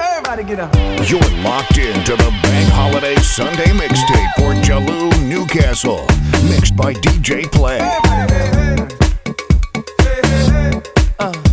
Everybody get up. You're locked into the Bank Holiday Sunday mixtape for Jalou Newcastle. Mixed by DJ Play. If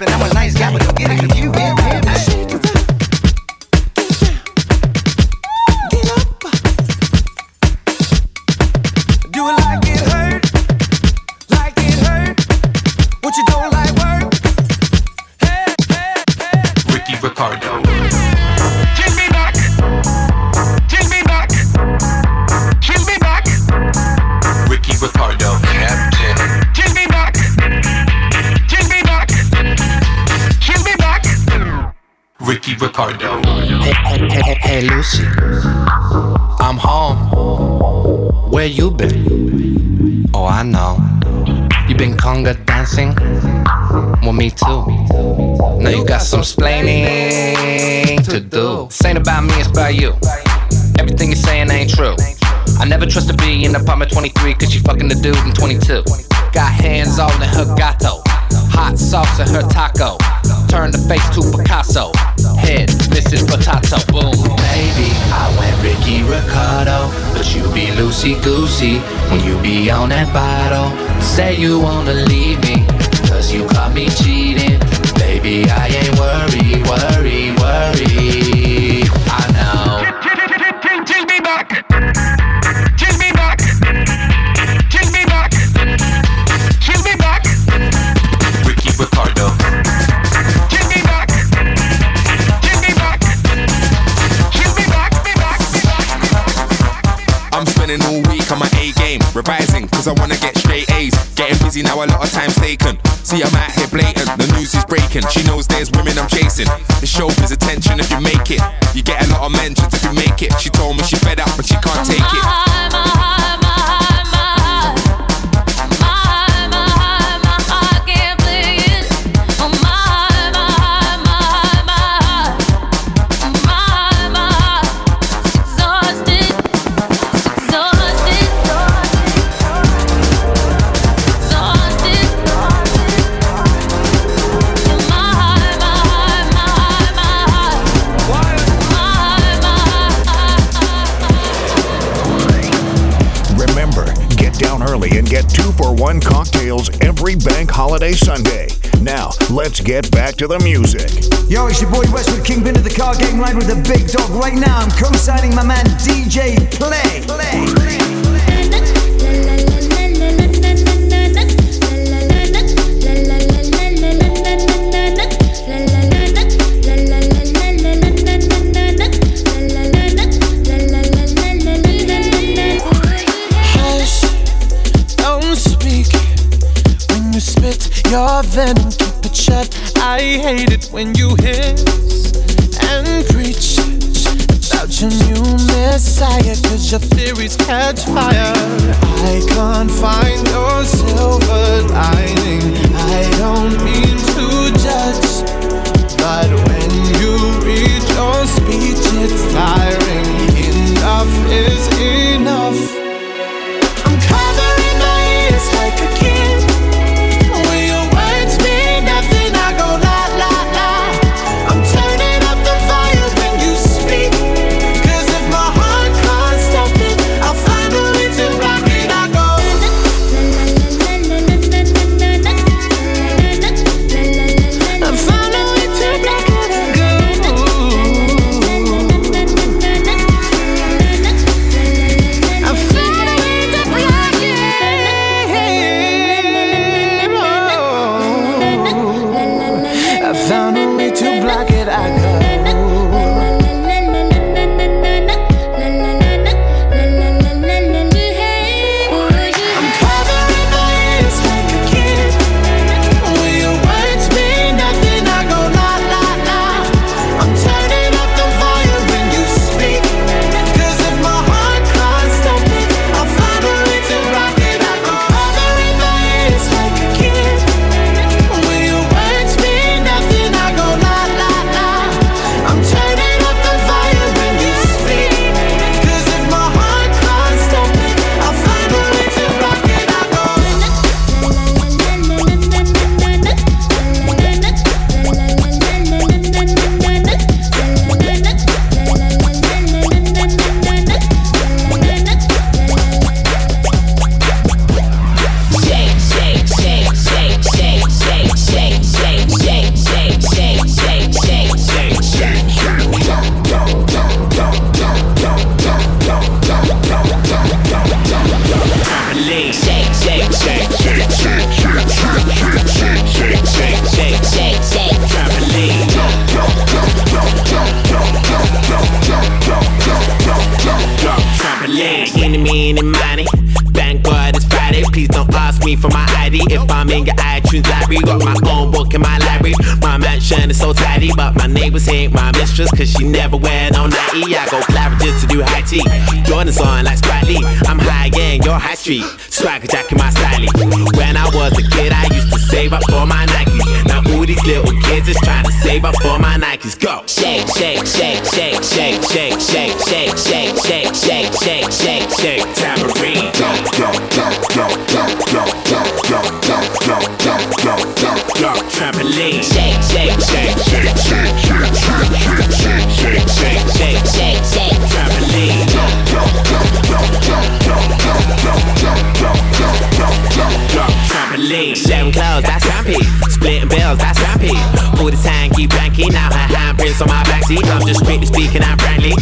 and I'm a nice guy, but don't get it confused. Me too. Now you got some splaining to do. This ain't about me, it's about you. Everything you're saying ain't true. I never trust a B in apartment 23 cause she fucking the dude in 22. Got hands all in her gato. Hot sauce in her taco. Turn the face to Picasso. Head, this is potato. Boom. Baby, I went Ricky Ricardo. But you be loosey goosey when you be on that bottle. Say you wanna leave me. Cause you caught me cheating. Baby, I ain't worried, worried, worried. I know. Kill, kill me back. Kill me back. Kill me back. Kill me back. Ricky Ricardo. Kill me back. Kill me back. Kill me back. Me back. Me back. Me back. I'm spending all week on my A game, revising, cause I wanna get busy now, a lot of time's taken. See, I'm out here blatant, the news is breaking. She knows there's women I'm chasing. The show is attention if you make it. You get a lot of mentions if you make it. She told me she fed up, but she can't take it. Holiday Sunday. Now, let's get back to the music. Yo, it's your boy Westwood Kingpin of the car game line with the big dog. Right now, I'm co-signing my man DJ Play. Hush, save up for my Nikes. Go! Shake, shake, shake, shake, shake, shake, shake, shake, shake, shake, shake, shake, shake, shake, tambourine. Trampoline. Shake, shake, shake, shake, shake, shake, shake, shake, shake, shake, shake, shake, trampoline. Trampoline. Sharing clothes, that's rampy. Splitting bills, that's rampy. All the time, keep blanky. Now her handprints on my backseat. I'm just strictly speaking, I'm frankly.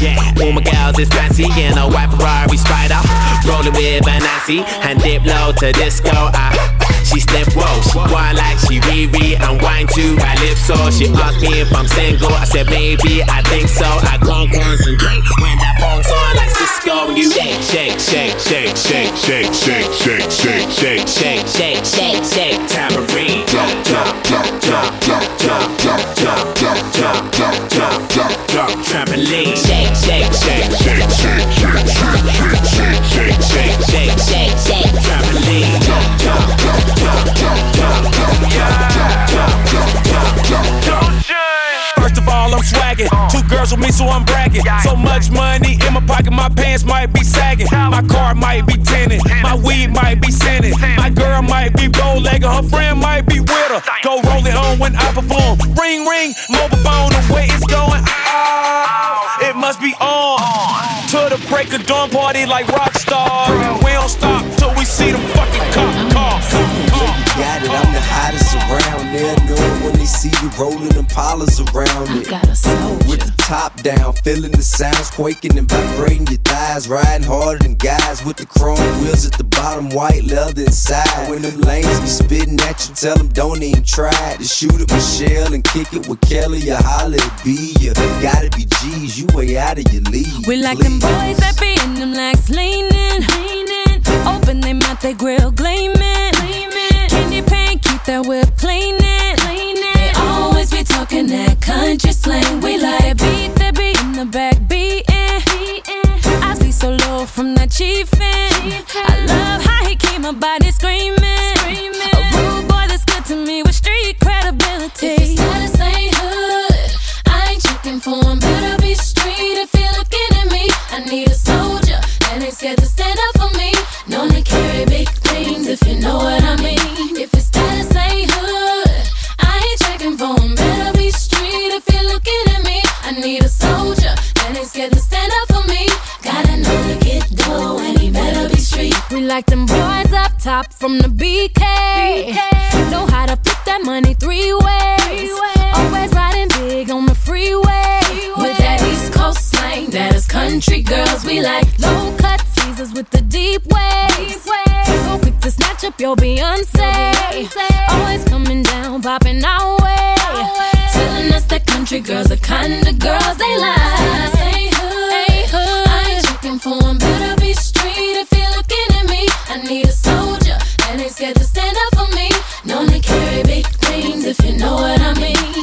All my girls is fancy. In a white Ferrari spider. Rolling with Nancy. And dip low to disco. I she step she wine like she Riri and wine to Calypso. She asked me if I'm single. I said maybe, I think so. I can't concentrate when that phone's on like Sisqo. You shake, shake, shake, shake, shake, shake, shake, shake, shake, shake, shake, shake, shake, shake, tambourine. Jump, jump, jump, jump, jump, jump, jump, jump, jump, jump, jump, jump, jump, jump, trampoline. Shake, shake, shake, shake, shake, shake, shake, shake, shake, shake, shake, shake, shake, Two girls with me, so I'm bragging. So much money in my pocket, my pants might be sagging. My car might be tinted. My weed might be scented. My girl might be bow legged. Her friend might be with her. Go roll it on when I perform. Ring, ring, mobile phone, the way it's going. Ah, it must be on. To the break of dawn party like rock star. We don't stop till we see the fucking cop car. Got it, I'm the hottest around. They'll know it when they see me rolling them polars around it. With the top down, feeling the sounds quaking and vibrating your thighs. Riding harder than guys with the chrome wheels at the bottom, white leather inside. When them lanes be spitting at you, tell them don't even try to shoot at Michelle and kick it with Kelly or holla at B. You gotta be G's, you way out of your league. We like them boys that be in them legs leaning, leaning. Open they mouth, they grill gleaming candy paint, keep that whip clean it. Clean it. They always be talking that country slang. We like beat the beat in the back, beating. I see so low from that chief I love how he keep my body screaming. Like them boys up top from the BK. Know how to flip that money three ways. Always riding big on the freeway. With that East Coast slang, that is country girls we like. Low cut teasers with the deep waves. So quick to snatch up your Beyonce. Always coming down, popping our way. Telling us that country girls are kind of girls they like. Ain't hood, Ain't hood. I ain't checking for 'em. Scared to stand up for me. Known to carry big things if you know what I mean.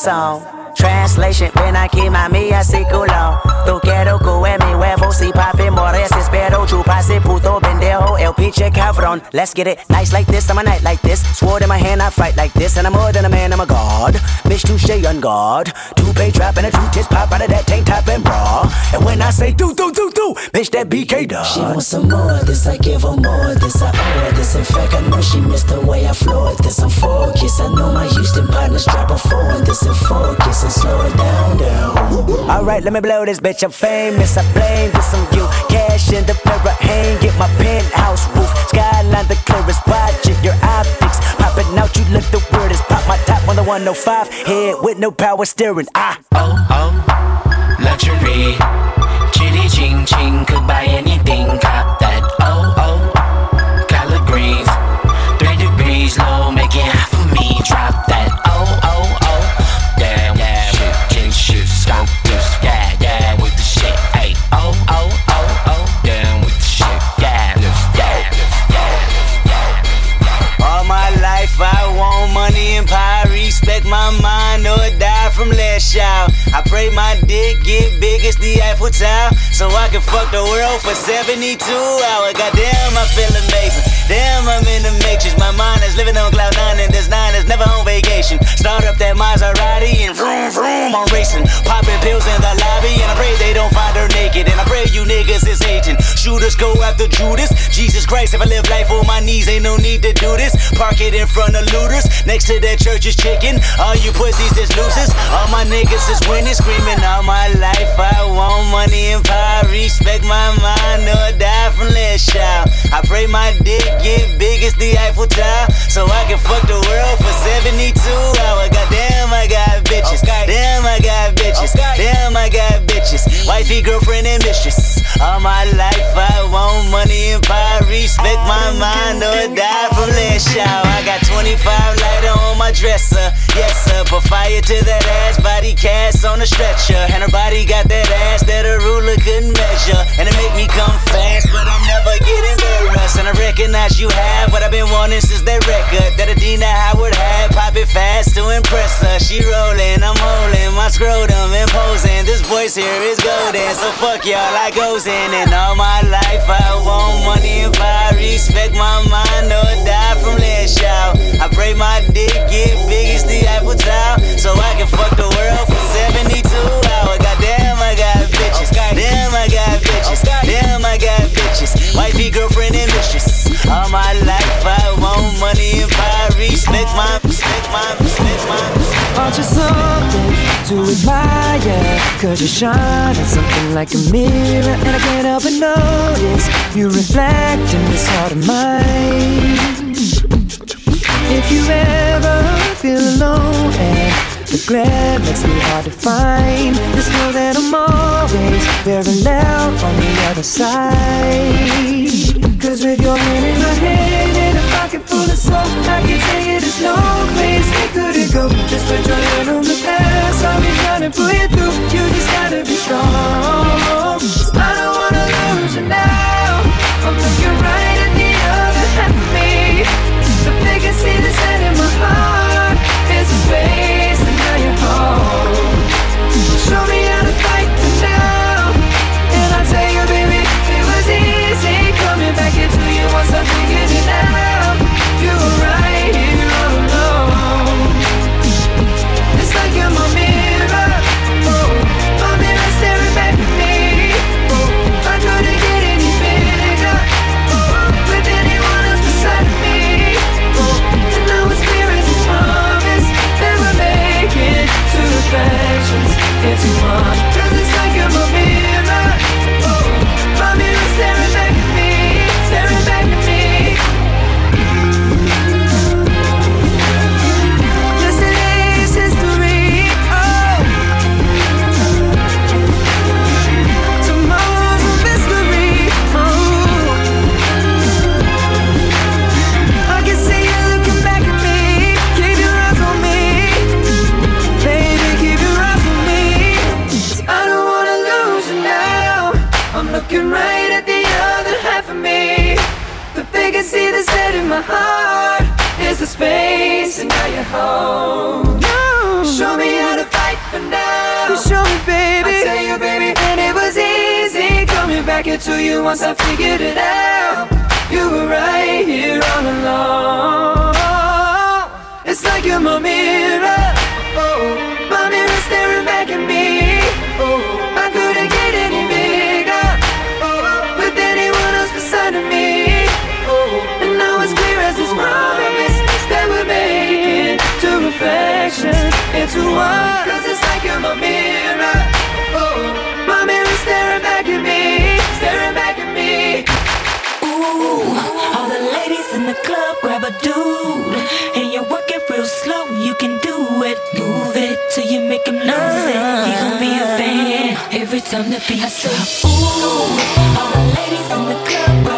Song. Translation, ven aquí mami así culo. Tú quiero que mi huevo si papi mores espero chupase puto pendejo el pinche cabrón. Let's get it nice like this, I'm a night like this. Sword in my hand, I fight like this, and I'm more than a man, I'm a god. Bitch, touche on guard. Two pay trap and a two tits pop out of that tank top and bra. And when I say do do do, bitch that BK dog. She wants some more of this, I give her more of this, I owe her this. In fact, I know she missed the way I floored this. I'm focused, I know my Houston partners drop a four on this and focus and slow it down, down. Alright, let me blow this bitch. I'm famous. I blame this on you. Cash in the mirror, hang it. My penthouse roof. Skyline the clearest. Watch it, your optics. Popping out, you look the weirdest. Pop my top on the 105. Head with no power steering. Ah. oh oh, luxury. Chitty ching ching, could buy anything, cop that. Oh oh, collard greens, three degrees low, make it hot for me. Drop that. Oh oh oh, damn yeah, shit, king shit, stop this, yeah yeah with the shit. Hey oh oh oh oh, down with the shit, yeah this, yeah this, yeah. All my life I want money and power. Respect my mind or die from less shout. I pray my dick get big as the Eiffel Tower. So I can fuck the world for 72 hours. Goddamn, I feel amazing. Damn, I'm in the matrix. My mind is living on cloud nine and this nine is never on vacation. Start up that Maserati and vroom vroom, I'm racing. Popping pills in the lobby and I pray they don't find her naked. And I pray you niggas is hating. Shooters go after Judas. Jesus Christ, if I live life on my knees, ain't no need to do this. Park it in front of looters. Next to that church is chicken. All you pussies is losers. All my niggas is winning, screaming all my life. I want money and power. Respect my mind or die from less shout. I pray my dick get big as the Eiffel Tower. So I can fuck the world for 72 hours. Goddamn, I got bitches. Damn, I got bitches. Damn, I got bitches. Wifey, girlfriend, and mistress. All my life I want money and power. Respect my mind or die from less shout. I got 25 lighter on my dresser. Yes, sir. Put fire to that ass. Body cast on a stretcher. And her body got that ass that a ruler couldn't measure. And it make me come fast, but I'm never getting embarrassed. And I recognize you have what I've been wanting since that record that Adina Howard had. Pop it fast to impress her. She rolling, I'm holding my scrotum imposing. This voice here is golden, so fuck y'all, I goes in. And all my life I want money and power. Respect my mind or die from less shout. I pray my dick get big as the Eiffel Tower, so I can fuck the world for 72 hours. Goddamn, I got bitches. Damn, I got bitches. Damn, I got bitches. Wifey, girlfriend, and mistress. All my life, I want money and power. Make my, make my, make my. Aren't you something to admire? Cause you shine at something like a mirror, and I can't help but notice you reflect in this heart of mine. Glare makes me hard to find, just know that I'm always parallel on the other side. Cause with your hand in my hand and a pocket full of soap, I can tell you there's no place we couldn't go. Just put your hand on the past, I'll be trying to pull you through. You just gotta be strong. I don't wanna lose you now. I'm looking right at the other half of me. The vacancy that's in my heart is space, my heart is the space, and now you're home. Show me how to fight for now. You show me, baby. I tell you, baby, and it was easy coming back into you once I figured it out. You were right here all along. It's like you're my mirror. Oh, my mirror staring back at me. Oh, into one. Cause it's like you're my mirror. Oh, my mirror staring back at me, staring back at me. Ooh, all the ladies in the club grab a dude. And you work it real slow, you can do it. Move it till you make him lose it. He gon' be a fan every time the beat drop. Ooh, all the ladies in the club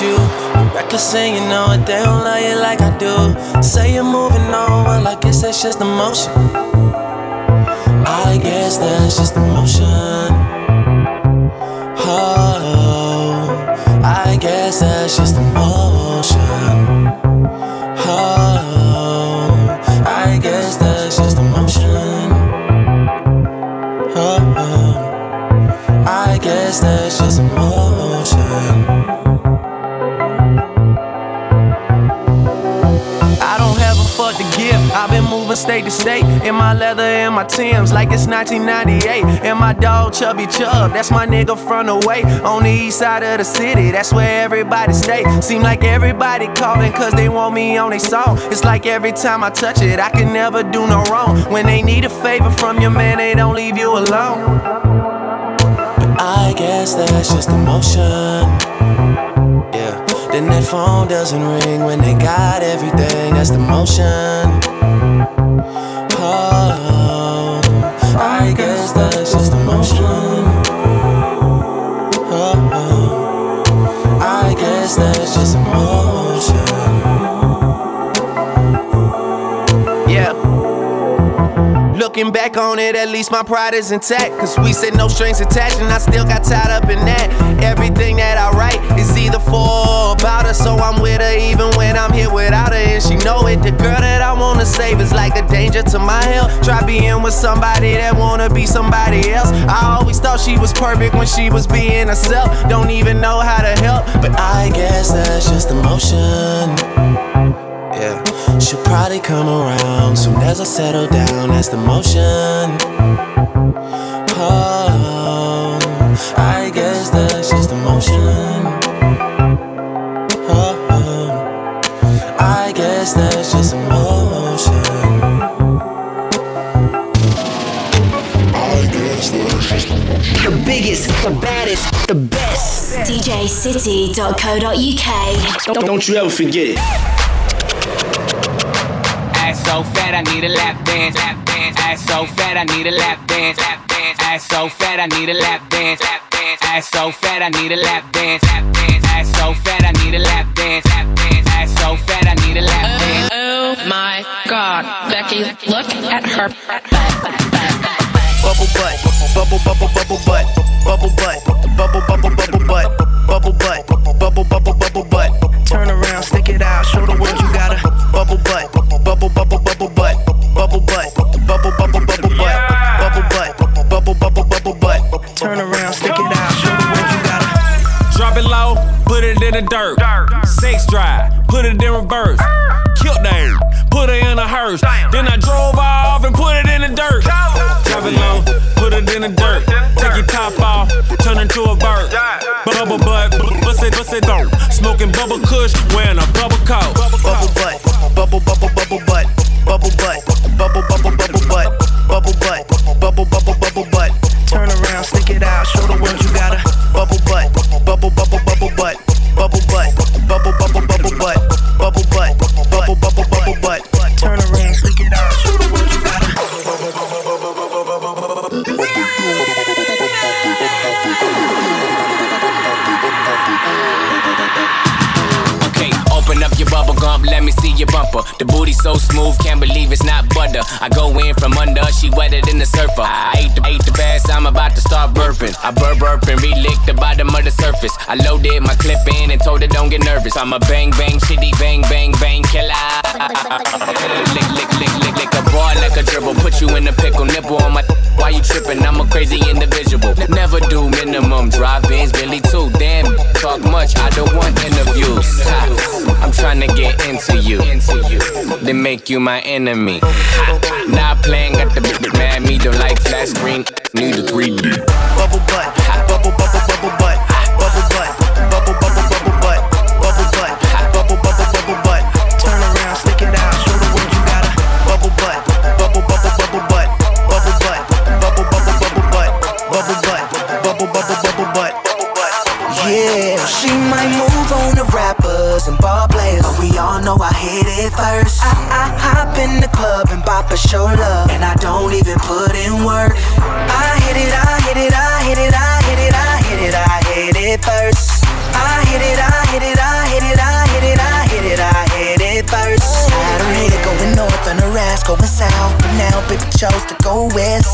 you. You're reckless and you know it, they don't love you like I do. Say you're moving on, well, I guess that's just emotion. I guess that's just emotion. Oh, I guess that's just emotion. Moving state to state in my leather and my Timbs like it's 1998. And my dog Chubby Chub, that's my nigga from the way on the east side of the city. That's where everybody stay. Seem like everybody calling cause they want me on their song. It's like every time I touch it, I can never do no wrong. When they need a favor from your man, they don't leave you alone. But I guess that's just emotion. Yeah. Then that phone doesn't ring when they got everything. That's the motion. Looking back on it, at least my pride is intact. Cause we said no strings attached, and I still got tied up in that. Everything that I write is either for or about her, so I'm with her even when I'm here without her. And she know it. The girl that I wanna save is like a danger to my health. Try being with somebody that wanna be somebody else. I always thought she was perfect when she was being herself. Don't even know how to help, but I guess that's just emotion. Yeah, she'll probably come around soon as I settle down. That's the motion. Oh, I guess guess that's just emotion. Oh, oh. I guess that's just emotion. The biggest, the baddest, the best. DJCity.co.uk. Don't, don't you ever forget it. Ass so fat, I need a lap dance. Lap dance. Ass so fat, I need a lap dance. Lap dance. Ass so fat, I need a lap dance. Lap dance. Ass so fat, I need a lap dance. Lap dance. Ass so fat, I need a lap dance. Lap dance. Ass so fat, I need a lap dance. Oh my god, Becky, look at her. Bubble butt, bubble bubble bubble butt, bubble butt, bubble bubble bubble butt, I loaded my clip in and told her don't get nervous. I'm a bang bang shitty bang bang bang killer. lick lick lick lick lick a ball like a dribble. Put you in a pickle, nipple on my. Why you tripping? I'm a crazy individual. Never do minimum drive-ins, Billy too. Damn, talk much. I don't want interviews. I'm trying to get into you. Then make you my enemy. Not playing, got the big mad me. Don't like flat screen. Need a 3D. Know I hit it first. I, I hop in the club and bop a shoulder, and I don't even put in work. I hit it, I hit it, I hit it, I hit it, I hit it, I hit it first. I hit it, I hit it, I hit it, I hit it, I hit it, I hit it first. Had her head going north and her ass going south, but now baby chose to go west.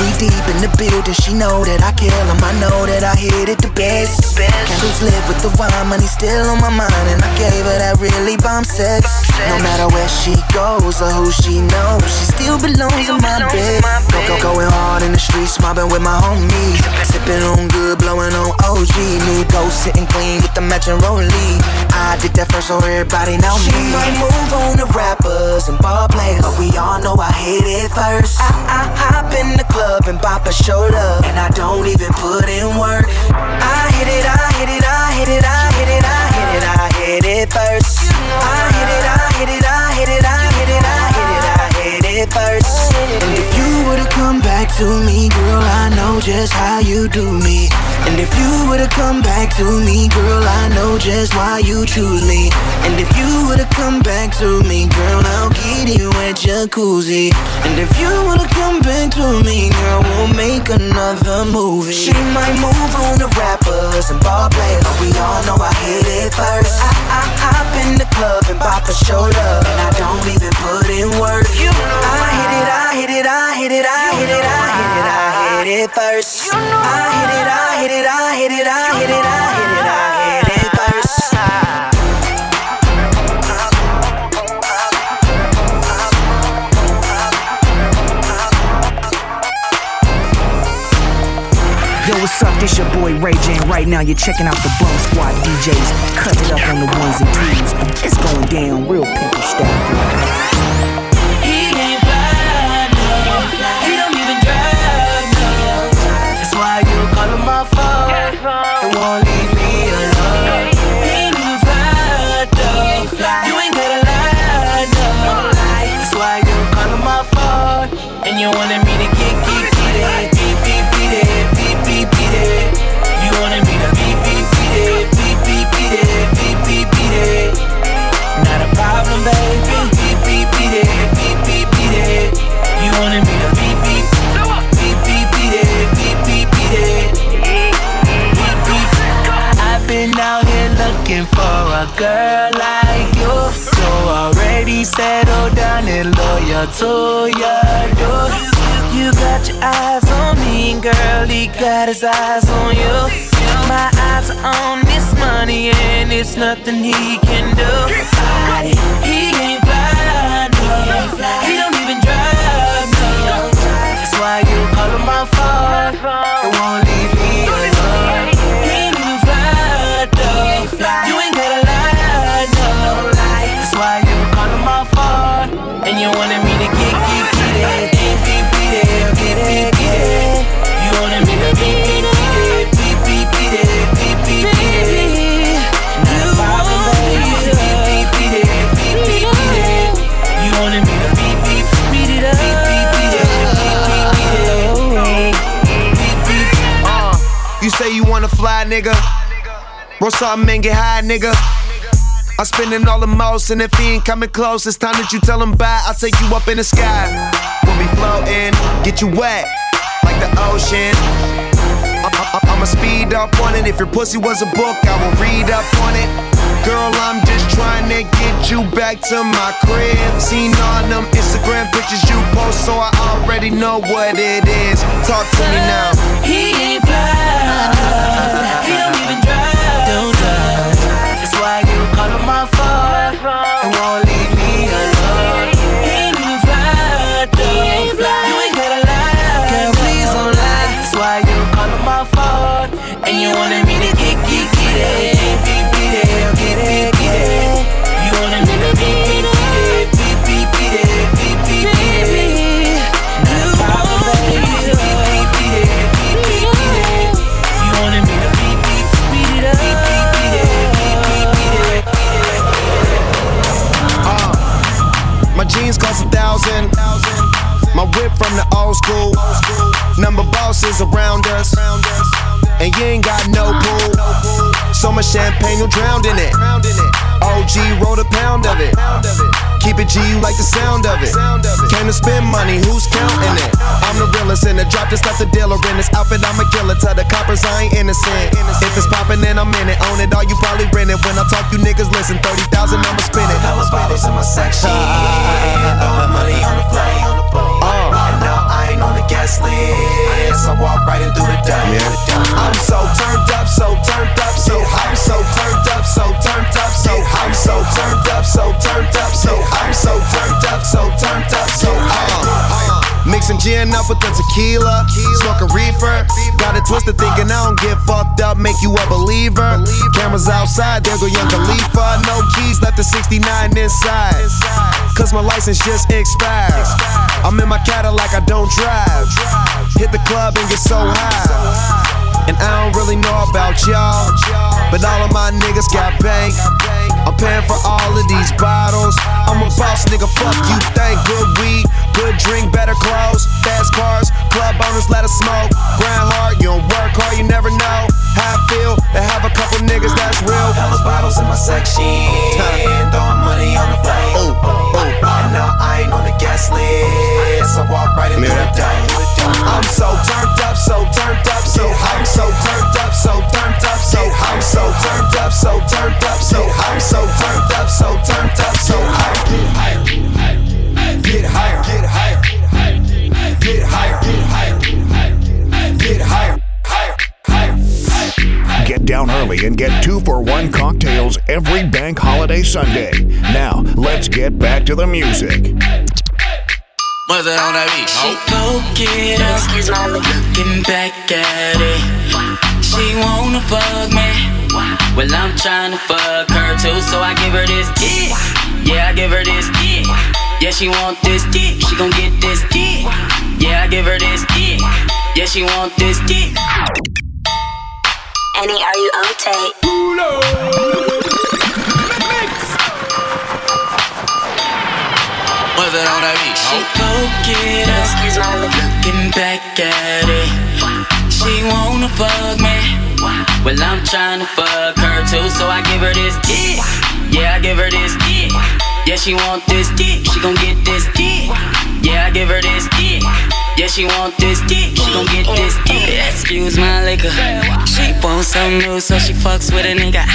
We deep in the building, she know that I kill 'em. I know that I hit it the best. Candles lit with the wine, money still on my mind, and I gave her that really bomb sex. No matter where she goes or who she knows, she still belongs in my bed. Go, go, going hard in the streets, mobbing with my homies. Sipping on good, blowing on OG. New ghost sitting clean with the matching rollie. I did that first, so everybody know me. Might move on to rappers and ball players, but we all know I hit it first. I, I hop in the club and bop a shoulder, and I don't even put in work. I hit it, I hit it, I hit it, I hit it, I hit it, I hit it first. I hit it, back to me, girl, I know just how you do me. And if you would've come back to me, girl, I know just why you choose me. And if you would've come back to me, girl, I'll get you a jacuzzi. And if you would've come back to me, girl, we'll make another movie. She might move on to rappers and ball players, but we all know I hit it first. I, I hop in the club and pop a shoulder, and I don't even put in work. I hit it, I hit it, I hit it, I hit it, I hit it, I hit it first. I hit it, I hit it, I hit it, I hit it, I hit it, I hit it first. Yo, what's up? This your boy Ray J. Right now, you're checking out the Bum Squad DJs. Cut it up on the ones and twos. It's going down real pimpy style. And loyal to your. You got your eyes on me, girl, he got his eyes on you. My eyes are on this money, and it's nothing he can do. He ain't fly, no. He don't even drive, no. That's why you call him my phone. It won't leave me And you wanted me to get, get, get it. Beep, beep, beat it, get it, get it. You wanted me to beep, beep, beat it, beep, beep, beat it, beep, beep, beat it. Not a problem, baby. Beep, beep, beat it, beep, beep, beat it. You wanted me to beat beat beat it. Uh, you say you wanna fly, nigga. Roll something and get high, nigga. I'm spending all the most, and if he ain't coming close, it's time that you tell him bye. I'll take you up in the sky. We'll be floating, get you wet, like the ocean. I'ma speed up on it. If your pussy was a book, I will read up on it. Girl, I'm just trying to get you back to my crib. Seen all them Instagram pictures you post, so I already know what it is. Talk to me now. He ain't fly. School. Number bosses around us. And you ain't got no pool. So much champagne, you drowned in it. OG wrote a pound of it. Keep it G, you like the sound of it. Came to spend money, who's counting it? I'm the realest in the drop, just left the dealer in this outfit. I'm a killer. Tell the coppers I ain't innocent. If it's poppin', then I'm in it. Own it all, you probably rent it. When I talk, you niggas listen. 30,000, I'ma spin it. Hella bottles in my section. Throwing money on the floor. And now I ain't on the guest list. I walk right in through the door. I'm so turned up, so turned up, so I'm so turned up, so turned up, so I'm so turned up, so turned up, so I'm so turned up, so turned up, so uh. Mixing gin up with the tequila, smoking reefer. Got it twisted thinking I don't get fucked up, make you a believer. Cameras outside, there go young Khalifa. No keys, left the 69 inside. Cause my license just expired. I'm in my Cadillac, I don't drive. Hit the club and get so high. And I don't really know about y'all, but all of my niggas got bank. I'm paying for all of these bottles. I'm a boss, nigga. Fuck you, thank Good weed, good drink, better clothes, fast cars, club owners, let us smoke. Grind hard, you don't work hard, you never know how I feel to have a couple niggas that's real. Hella bottles in my section. Throwing money on the floor. And now I ain't on the guest list. I walk right in through the door. I'm so turned up, so turned up, so I'm so turned up, so turned up, so I'm so turned up, so turned up, so I'm so turned up, so turned up, so I'm Get higher. Get higher. Get higher. Get higher. Get higher. Get down early and get two for one cocktails every bank holiday Sunday. Now, let's get back to the music. What's that on that beat? She go get up, looking back at it. She wanna fuck me. Well, I'm trying to fuck her too, so I give her this dick. Yeah, I give her this dick. Yeah, she want this dick. She gon' get this dick. Yeah, I give her this dick. Yeah, she want this dick. Any are you okay? What's it on that beat? She poke it up, looking back at it. She wanna fuck me. Well, I'm trying to fuck her too, so I give her this dick. Yeah, I give her this dick. Yeah, she want this dick. She gon' get this dick. Yeah, I give her this dick. Yeah, she want this dick. She gon' get this dick. Excuse my liquor. She want some new, so she fucks with a nigga.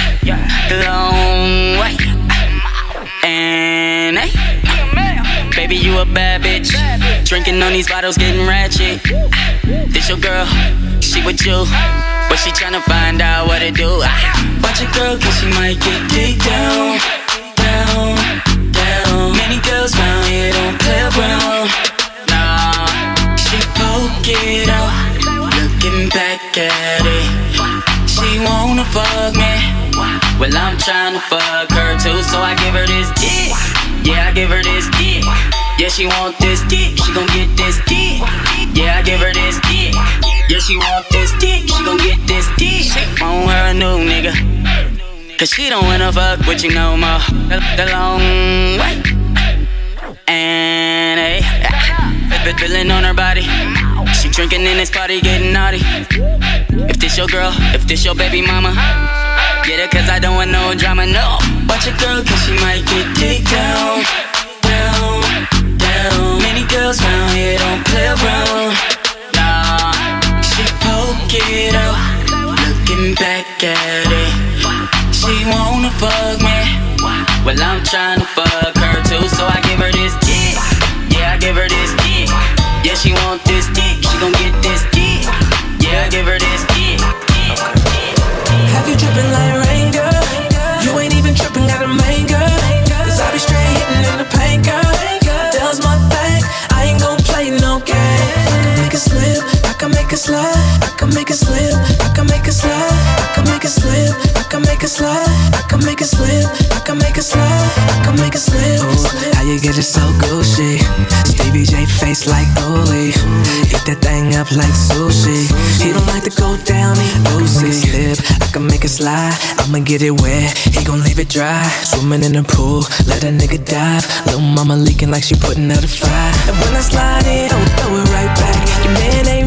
Long way. And hey. Baby, you a bad bitch. Drinking on these bottles, getting ratchet. This your girl, she with you. But she tryna find out what it do. Watch your girl, cause she might get deep down, down, down. Many girls round here don't play around. Nah, she poke it out, looking back at it. She wanna fuck me. Well, I'm tryna fuck her too, so I give her this dick. Yeah, I give her this dick. Yeah, she want this dick. She gon' get this dick. Yeah, I give her this dick. Yeah, she want this dick. She gon' get this dick. Want her a new nigga. Cause she don't wanna fuck with you no more. The, the long way. And hey, been feeling on her body. She drinking in this party, getting naughty. If this your girl, if this your baby mama. Get it cause I don't want no drama, no. Watch your girl cause she might get kicked down, down, down. Many girls round here don't play around. Nah, she poke it out, looking back at it. She wanna fuck me. Well, I'm tryna fuck her too, so I give her this dick. Yeah, I give her this dick. Yeah, she want this dick. She gon' get this dick. Yeah, I give her this dick. Have you dripping like rain, girl? You ain't even tripping, got a main girl. Cause I be straight hitting in the paint, girl. Does my thing, I ain't gon' play no games. I can make it slip, I can make it slide. I can make it slip, I can make it slide. I can make it slip, slide. I can make it slip, I can make it slide. I can make it slip. Ooh, how you get it so Gucci? Stevie J face like Oli. Eat that thing up like sushi. He don't like to go down, he boozy. Slip, I can make it slide. I'ma get it wet, he gon' leave it dry. Swimming in the pool, let a nigga dive. Little mama leaking like she putting out a fire. And when I slide in, I'll throw it right back. Your man ain't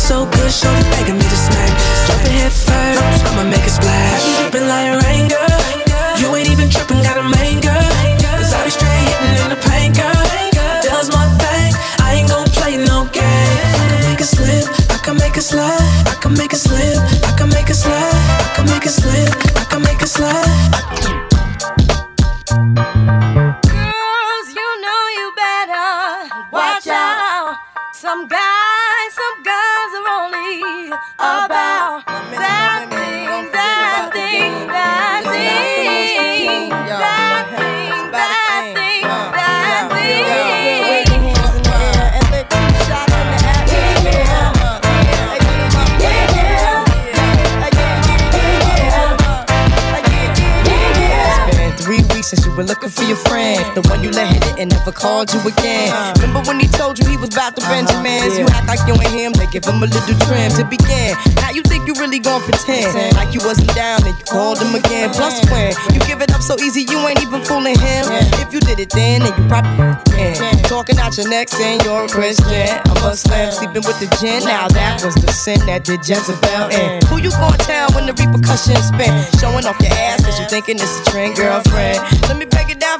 so good, shorty begging me to smack. Slap it head first, I'ma make it splash. Dripping like rain, girl. You ain't even tripping, got a main girl. Cause I be straight hitting in the paint, girl. Does my thing, I ain't gon' play no games. I can make it slip, I can make it slide. I can make it slip, I can make it slide. I can make it slip, I can make it slide. Your friend. The one you let hit it and never called you again. Remember when he told you he was about to Benjamins? You act like you ain't him, they give him a little trim to begin. Now you think you really gon' pretend like you wasn't down and you called him again. Plus, when you give it up so easy, you ain't even fooling him. If you did it then, then you probably can. Talking out your neck saying you're a Christian. I'm a Muslim sleeping with the gin. Now that was the sin that did Jezebel in. Who you gonna tell when the repercussions spin? Showing off your ass cause you thinking it's a trend, girlfriend. Let me break it down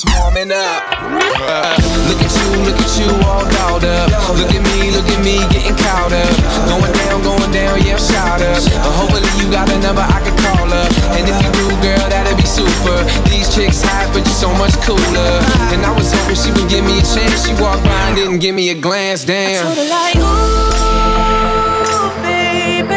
Just warming up. Look at you, look at you, all dolled up. Look at me, look at me, getting caught up. Going down, going down, yeah, I'm shot up. Uh, hopefully you got a number I can call up. And if you do, girl, that'd be super. These chicks hot, but you're so much cooler. And I was hoping she would give me a chance. She walked by and didn't give me a glance. Damn. I told her like, ooh, baby,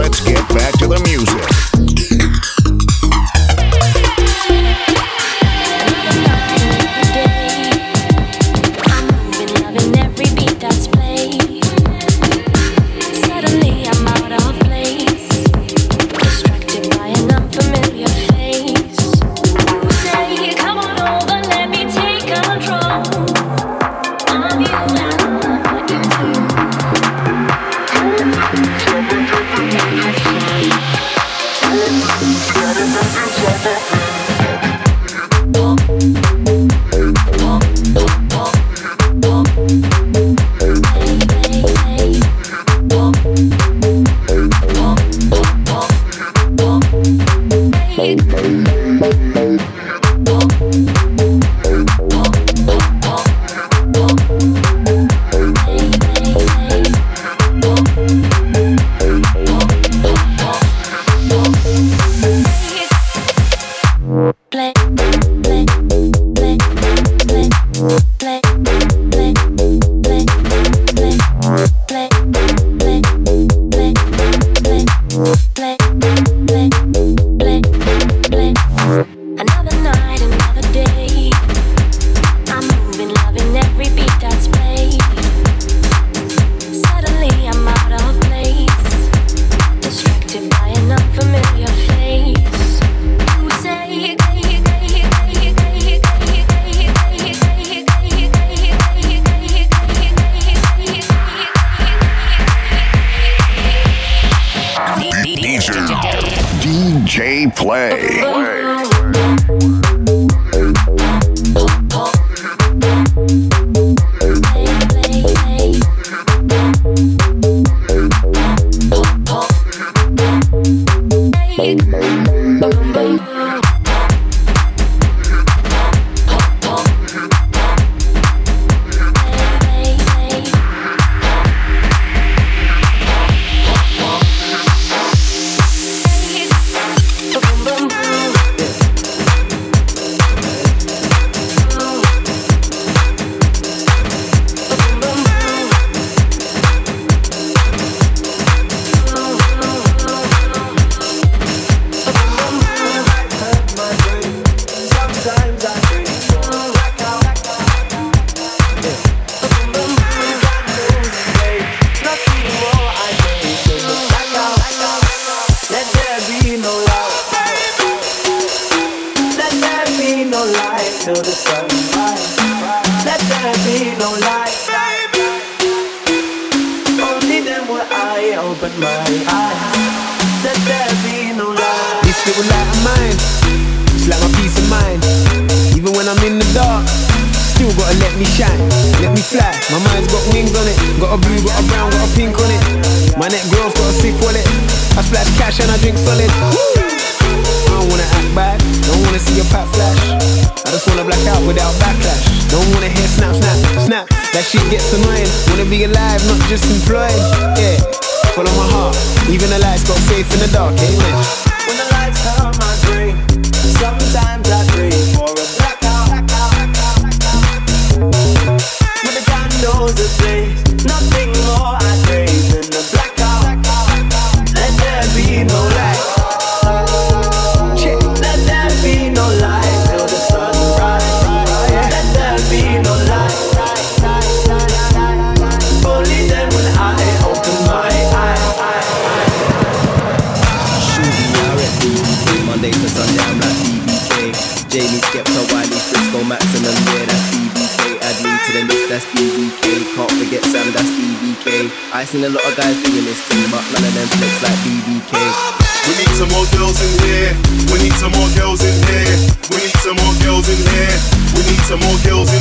DJ Play. Play. Seen a lot of guys doing this thing, but none of them flex like BBK. We need some more girls in here. We need some more girls in here. We need some more girls in here. We need some more girls in here.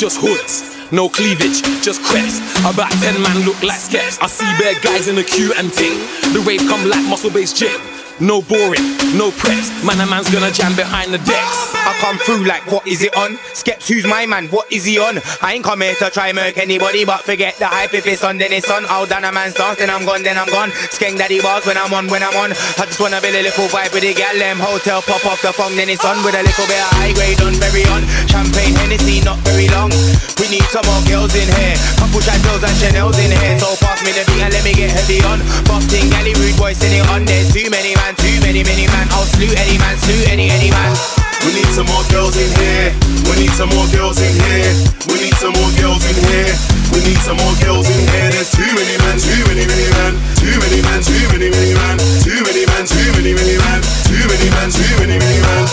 Just hoods. No cleavage, just crepes. About 10 man look like skeps. I see bare guys in the queue and ting. The rave come like muscle based gym. No boring, no preps. Man, a man's gonna jam behind the decks. I come through like, what is it on? Skeps, who's my man? What is he on? I ain't come here to try murk anybody, but forget the hype. If it's on, then it's on. I'll done a man's dance, then I'm gone, then I'm gone. Skeng daddy bars when I'm on, when I'm on. I just wanna build a little vibe with the gal, them hotel pop off the phone, then it's on with a little bit of high grade on, very on. Champagne, Hennessy, not very long. We need some more girls in here. Couple Chantels and Chanel's in here. So pass me the beat and let me get heavy on. Boston, galley, rude boy, it on. There's too many man, too many, many man. I'll slew any man, slew any, any man. We need some more girls in here. We need some more girls in here. We need some more girls in here. We need some more girls in here. There's too many men, too many, many men. Too many men, too many, many men. Too many men, too many, many men. Too many men, too many, many men.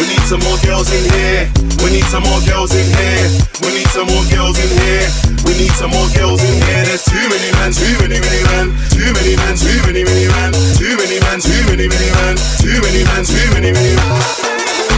We need some more girls in here. We need some more girls in here. We need some more girls in here. We need some more girls in here. There's too many men, too many, many men. Too many men, too many, many men. Too many men, too many, many men. Too many men, too many, many men.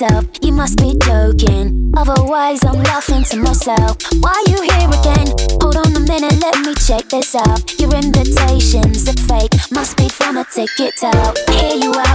Myself. You must be joking. Otherwise, I'm laughing to myself. Why you here again? Hold on a minute, let me check this out. Your invitations are fake. Must be from a ticket out. Here you out,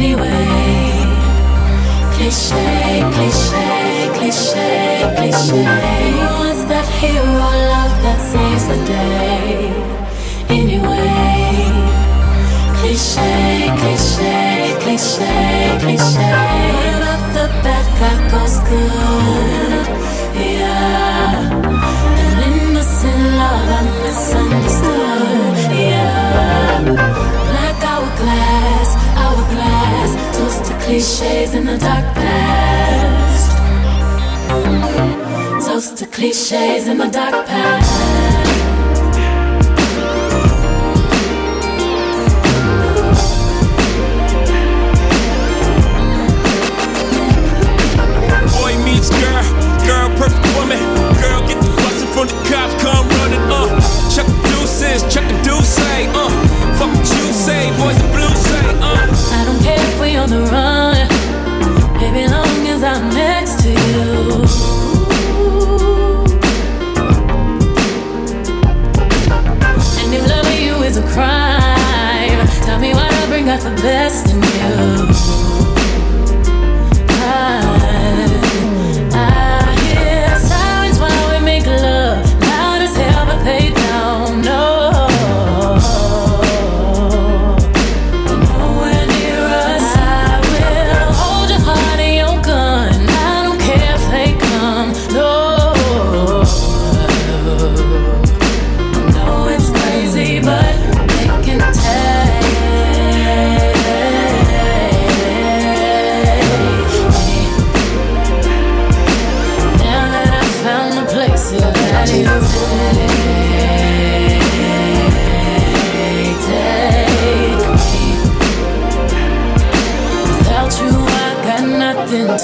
anyway. Cliche, cliche, cliche, cliche. Hero love that saves the day? Anyway. Cliche, cliche, cliche, cliche. What about the bad that goes good? Cliches in the dark past. Toast to cliches in the dark past. Boy meets girl, girl perfect woman. Girl get the bustin' from the cops, come running. Uh, check the deuces, check the deuce say. Uh, fuck what you say, boys the blue say. Uh. I don't care if we on the run, the best in you.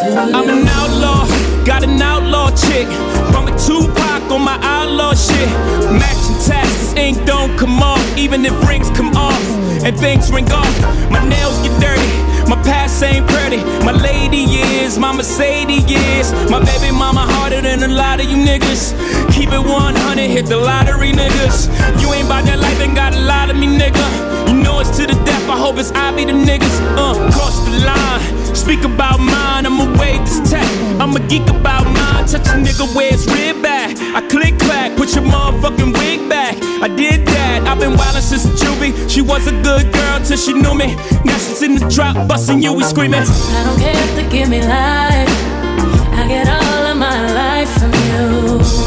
I'm an outlaw, got an outlaw chick. Bumping Tupac on my outlaw shit. Matching taxes, ink don't come off, even if rings come off and things ring off. My nails get dirty, my past ain't pretty. My lady is, my Mercedes is. My baby mama harder than a lot of you niggas. Keep it 100, hit the lottery, niggas. You ain't about that life and got a lot of me, nigga. You know it's to the death, I hope it's I be the niggas. Uh, cross the line, speak about mine, I'ma wave this tech. I'm a geek about mine, touch a nigga where it's rib back. I click clack, put your motherfucking wig back. I did that, I've been wildin' since juvie. She was a good girl till she knew me. Now she's in the drop, bustin' you, we screaming. I don't care if they give me life. I get all of my life from you.